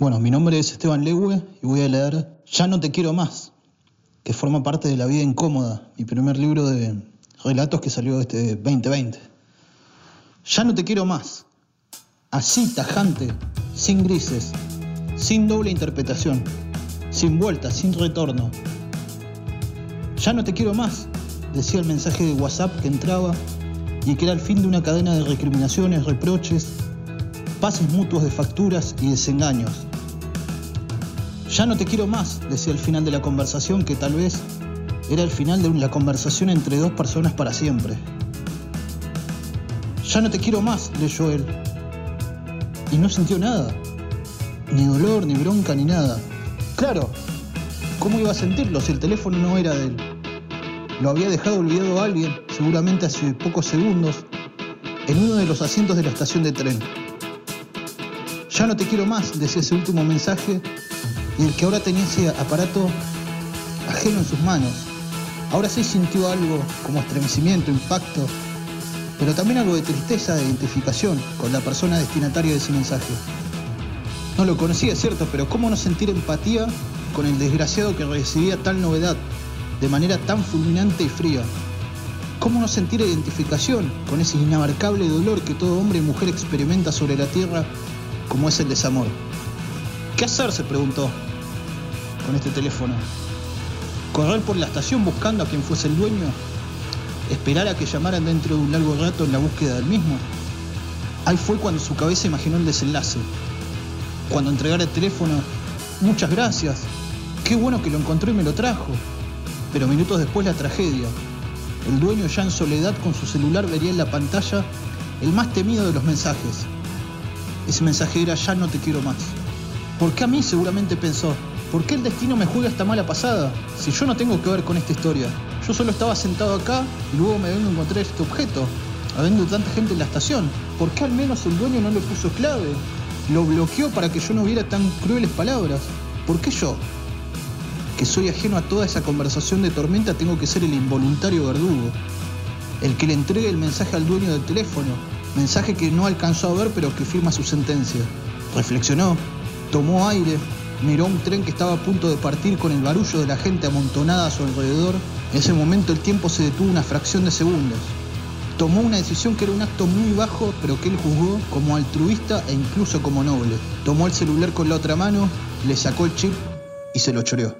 Bueno, mi nombre es Esteban Legue y voy a leer Ya no te quiero más, que forma parte de La vida incómoda, mi primer libro de relatos que salió este 2020. Ya no te quiero más. Así, tajante, sin grises, sin doble interpretación, sin vuelta, sin retorno. Ya no te quiero más, decía el mensaje de WhatsApp que entraba y que era el fin de una cadena de recriminaciones, reproches, pases mutuos de facturas y desengaños. Ya no te quiero más, decía el final de la conversación, que tal vez era el final de la conversación entre dos personas para siempre. Ya no te quiero más, leyó él. Y no sintió nada. Ni dolor, ni bronca, ni nada. Claro, ¿cómo iba a sentirlo si el teléfono no era de él? Lo había dejado olvidado a alguien, seguramente hace pocos segundos, en uno de los asientos de la estación de tren. Ya no te quiero más, decía ese último mensaje, y el que ahora tenía ese aparato ajeno en sus manos. Ahora sí sintió algo como estremecimiento, impacto, pero también algo de tristeza, de identificación con la persona destinataria de ese mensaje. No lo conocía, cierto, pero ¿cómo no sentir empatía con el desgraciado que recibía tal novedad de manera tan fulminante y fría? ¿Cómo no sentir identificación con ese inabarcable dolor que todo hombre y mujer experimenta sobre la tierra como es el desamor. ¿Qué hacer? se preguntó con este teléfono. ¿Correr por la estación buscando a quien fuese el dueño? ¿Esperar a que llamaran dentro de un largo rato en la búsqueda del mismo? Ahí fue cuando su cabeza imaginó el desenlace. Cuando entregara el teléfono, muchas gracias, qué bueno que lo encontró y me lo trajo. Pero minutos después la tragedia. El dueño ya en soledad con su celular vería en la pantalla el más temido de los mensajes, ese mensaje era ya no te quiero más. ¿Por qué a mí seguramente pensó? ¿Por qué el destino me juega esta mala pasada? Si yo no tengo que ver con esta historia. Yo solo estaba sentado acá y luego me vengo a encontrar este objeto, habiendo tanta gente en la estación. ¿Por qué al menos el dueño no le puso clave? Lo bloqueó para que yo no viera tan crueles palabras. ¿Por qué yo? Que soy ajeno a toda esa conversación de tormenta tengo que ser el involuntario verdugo. El que le entregue el mensaje al dueño del teléfono, mensaje que no alcanzó a ver pero que firma su sentencia. Reflexionó, tomó aire, miró un tren que estaba a punto de partir con el barullo de la gente amontonada a su alrededor. En ese momento el tiempo se detuvo una fracción de segundos. Tomó una decisión que era un acto muy bajo, pero que él juzgó como altruista e incluso como noble. Tomó el celular con la otra mano, le sacó el chip y se lo choreó.